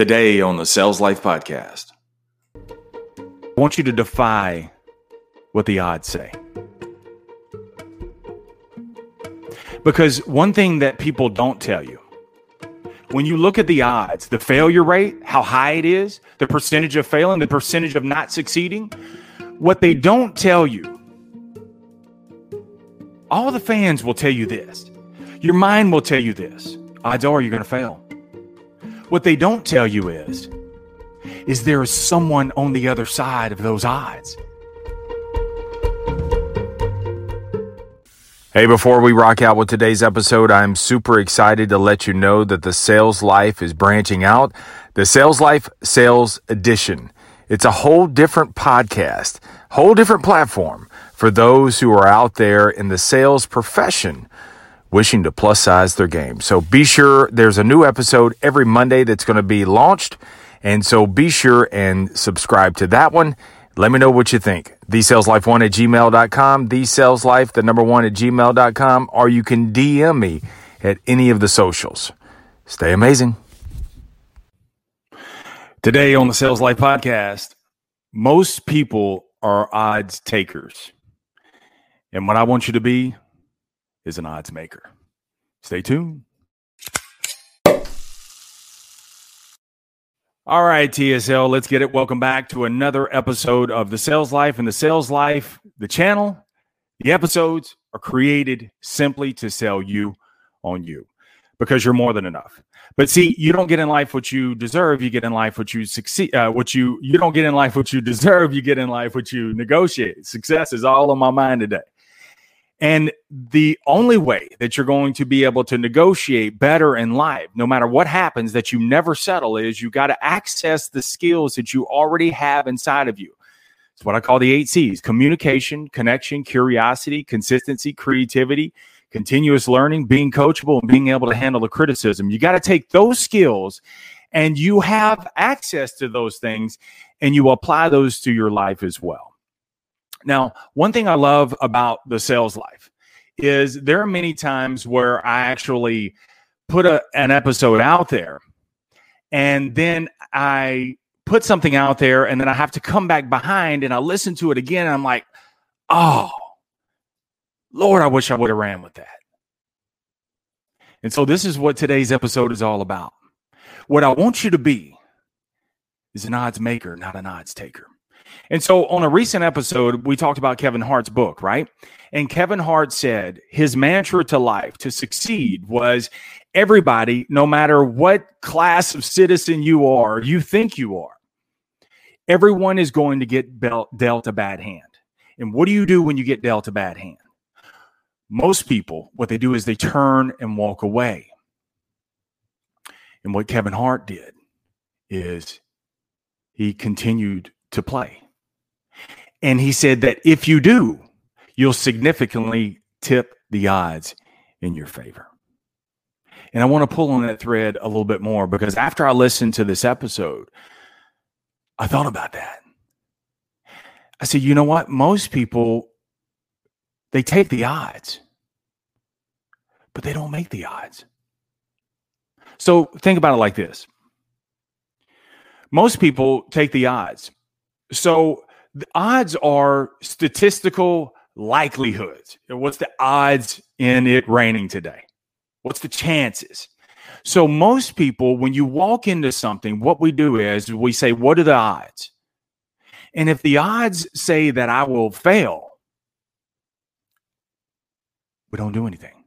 Today on the Sales Life Podcast. I want you to defy what the odds say. Because one thing that people don't tell you, when you look at the odds, the failure rate, how high it is, the percentage of failing, the percentage of not succeeding, what they don't tell you, all the fans will tell you this. Your mind will tell you this. Odds are you're going to fail. What they don't tell you is, is there is someone on the other side of those odds. Hey, before we rock out with today's episode, I'm super excited to let you know that the Sales Life is branching out. The Sales Life Sales Edition. It's a whole different podcast, whole different platform for those who are out there in the sales profession wishing to plus size their game. So be sure there's a new episode every Monday that's going to be launched. And so be sure and subscribe to that one. Let me know what you think. TheSalesLife1 at gmail.com, TheSalesLife, the number one at gmail.com, or you can DM me at any of the socials. Stay amazing. Today on the Sales Life podcast, most people are odds takers. And what I want you to be is an odds maker. Stay tuned. All right, TSL, let's get it. Welcome back to another episode of The Sales Life and The Sales Life, the channel. The episodes are created simply to sell you on you because you're more than enough. But see, you don't get in life what you deserve. You get in life what you succeed. Uh, what you you don't get in life what you deserve. You get in life what you negotiate. Success is all on my mind today. And the only way that you're going to be able to negotiate better in life, no matter what happens, that you never settle, is you got to access the skills that you already have inside of you. It's what I call the eight C's communication, connection, curiosity, consistency, creativity, continuous learning, being coachable, and being able to handle the criticism. You got to take those skills and you have access to those things and you apply those to your life as well. Now, one thing I love about the sales life is there are many times where I actually put a, an episode out there and then I put something out there and then I have to come back behind and I listen to it again and I'm like, oh, Lord, I wish I would have ran with that. And so this is what today's episode is all about. What I want you to be is an odds maker, not an odds taker. And so on a recent episode, we talked about Kevin Hart's book, right? And Kevin Hart said his mantra to life to succeed was everybody, no matter what class of citizen you are, you think you are, everyone is going to get dealt a bad hand. And what do you do when you get dealt a bad hand? Most people, what they do is they turn and walk away. And what Kevin Hart did is he continued to play. And he said that if you do, you'll significantly tip the odds in your favor. And I want to pull on that thread a little bit more because after I listened to this episode, I thought about that. I said, you know what? Most people, they take the odds, but they don't make the odds. So think about it like this most people take the odds. So the odds are statistical likelihoods. What's the odds in it raining today? What's the chances? So most people, when you walk into something, what we do is we say, what are the odds? And if the odds say that I will fail, we don't do anything.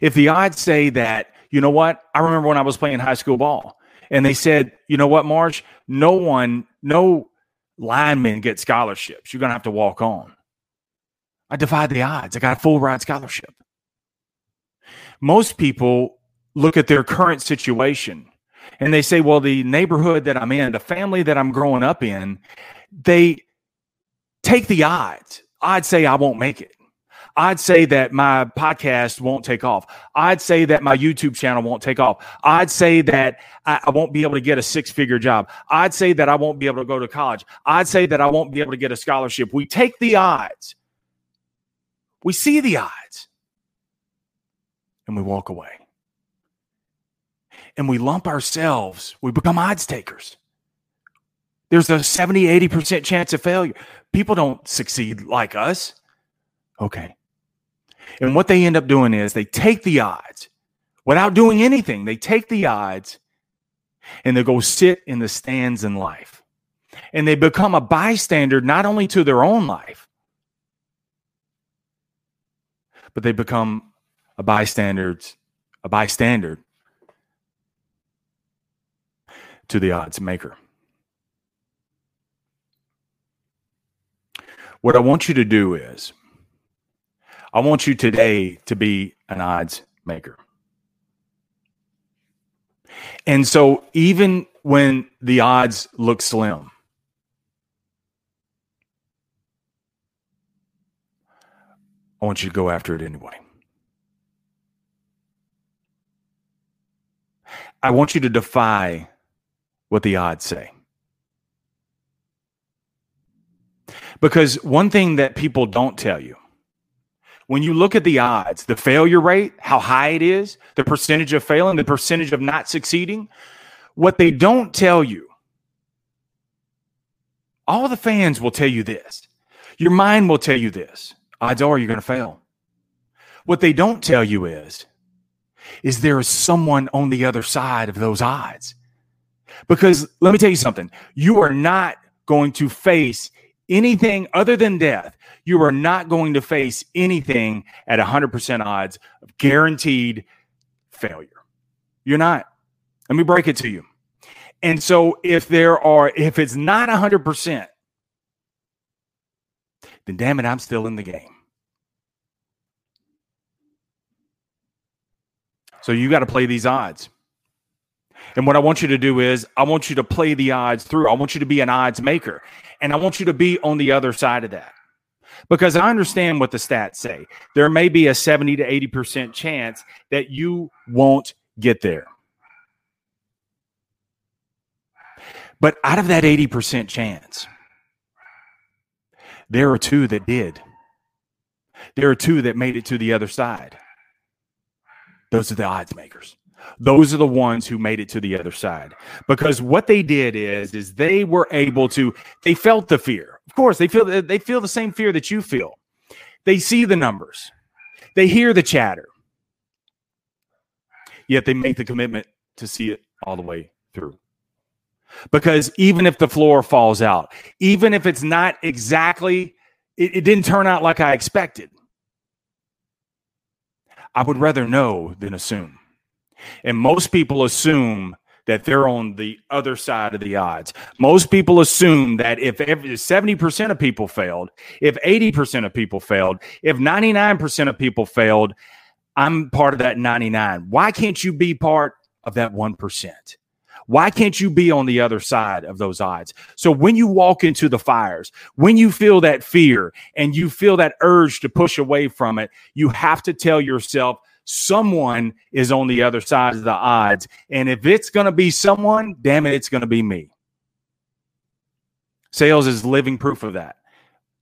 If the odds say that, you know what? I remember when I was playing high school ball and they said, you know what, Marsh? No one, no linemen get scholarships. You're going to have to walk on. I defied the odds. I got a full ride scholarship. Most people look at their current situation and they say, well, the neighborhood that I'm in, the family that I'm growing up in, they take the odds. I'd say I won't make it. I'd say that my podcast won't take off. I'd say that my YouTube channel won't take off. I'd say that I, won't be able to get a six figure job. I'd say that I won't be able to go to college. I'd say that I won't be able to get a scholarship. We take the odds, we see the odds, and we walk away. and we lump ourselves, we become odds takers. There's a 70, 80% chance of failure. People don't succeed like us. Okay. And what they end up doing is they take the odds without doing anything. They take the odds and they go sit in the stands in life. And they become a bystander not only to their own life, but they become a bystander, a bystander to the odds maker. What I want you to do is, I want you today to be an odds maker. And so, even when the odds look slim, I want you to go after it anyway. I want you to defy what the odds say. Because one thing that people don't tell you, when you look at the odds, the failure rate, how high it is, the percentage of failing, the percentage of not succeeding, what they don't tell you, all the fans will tell you this. Your mind will tell you this. Odds are you're going to fail. What they don't tell you is, is there is someone on the other side of those odds. Because let me tell you something, you are not going to face anything other than death. You are not going to face anything at 100% odds of guaranteed failure. You're not. Let me break it to you. And so if there are, if it's not 100%, then damn it, I'm still in the game. So you got to play these odds. And what I want you to do is, I want you to play the odds through. I want you to be an odds maker. And I want you to be on the other side of that. Because I understand what the stats say. There may be a 70 to 80% chance that you won't get there. But out of that 80% chance, there are two that did. There are two that made it to the other side. Those are the odds makers those are the ones who made it to the other side because what they did is is they were able to they felt the fear of course they feel they feel the same fear that you feel. They see the numbers. They hear the chatter. Yet they make the commitment to see it all the way through. Because even if the floor falls out even if it's not exactly it, it didn't turn out like i expected i would rather know than assume. And most people assume that they're on the other side of the odds. Most people assume that if 70% of people failed, if 80% of people failed, if 99% of people failed, I'm part of that 99. Why can't you be part of that 1%? Why can't you be on the other side of those odds? So when you walk into the fires, when you feel that fear and you feel that urge to push away from it, you have to tell yourself, someone is on the other side of the odds. And if it's going to be someone, damn it, it's going to be me. Sales is living proof of that.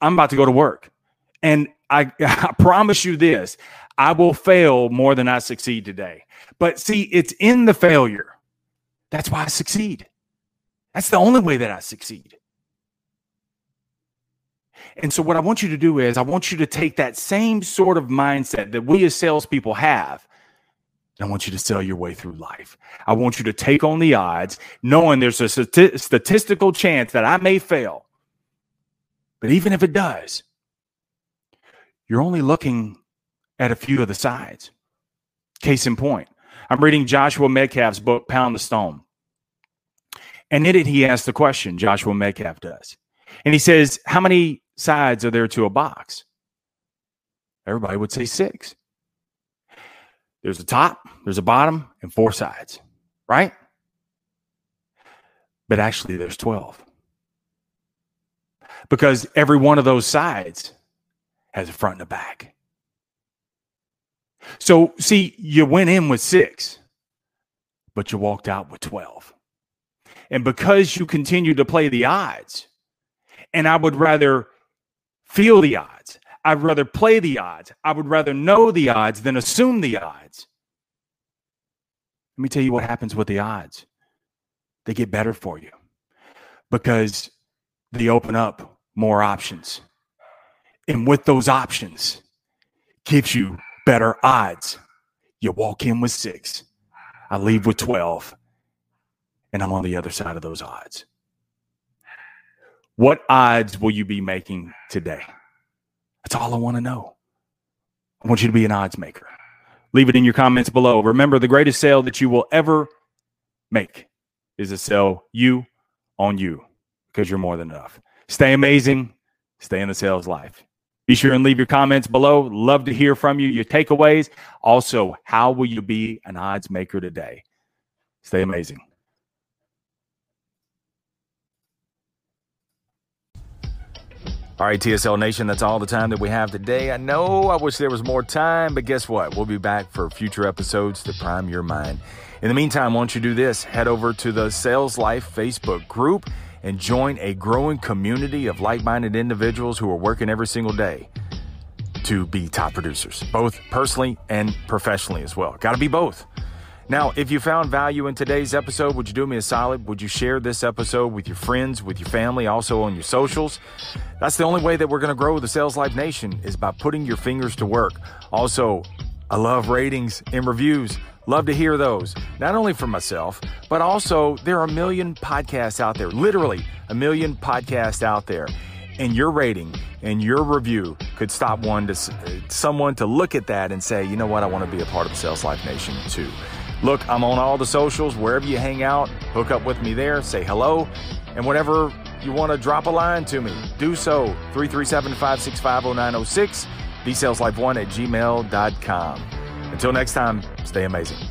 I'm about to go to work. And I, I promise you this I will fail more than I succeed today. But see, it's in the failure. That's why I succeed. That's the only way that I succeed. And so, what I want you to do is, I want you to take that same sort of mindset that we as salespeople have. And I want you to sell your way through life. I want you to take on the odds, knowing there's a statistical chance that I may fail. But even if it does, you're only looking at a few of the sides. Case in point, I'm reading Joshua Medcalf's book, Pound the Stone. And in it, he asks the question, Joshua Medcalf does. And he says, How many sides are there to a box? Everybody would say six. There's a top, there's a bottom, and four sides, right? But actually, there's 12. Because every one of those sides has a front and a back. So, see, you went in with six, but you walked out with 12. And because you continue to play the odds, and I would rather feel the odds. I'd rather play the odds. I would rather know the odds than assume the odds. Let me tell you what happens with the odds. They get better for you because they open up more options. And with those options, gives you better odds. You walk in with six, I leave with 12, and I'm on the other side of those odds. What odds will you be making today? That's all I want to know. I want you to be an odds maker. Leave it in your comments below. Remember, the greatest sale that you will ever make is to sell you on you because you're more than enough. Stay amazing. Stay in the sales life. Be sure and leave your comments below. Love to hear from you, your takeaways. Also, how will you be an odds maker today? Stay amazing. All right, TSL Nation, that's all the time that we have today. I know I wish there was more time, but guess what? We'll be back for future episodes to prime your mind. In the meantime, why don't you do this? Head over to the Sales Life Facebook group and join a growing community of like minded individuals who are working every single day to be top producers, both personally and professionally as well. Got to be both. Now, if you found value in today's episode, would you do me a solid? Would you share this episode with your friends, with your family, also on your socials? That's the only way that we're going to grow the Sales Life Nation is by putting your fingers to work. Also, I love ratings and reviews. Love to hear those, not only for myself, but also there are a million podcasts out there, literally a million podcasts out there. And your rating and your review could stop one to someone to look at that and say, you know what, I want to be a part of the Sales Life Nation too. Look, I'm on all the socials, wherever you hang out, hook up with me there, say hello, and whenever you want to drop a line to me, do so. 337 565 0906, bsaleslife1 at gmail.com. Until next time, stay amazing.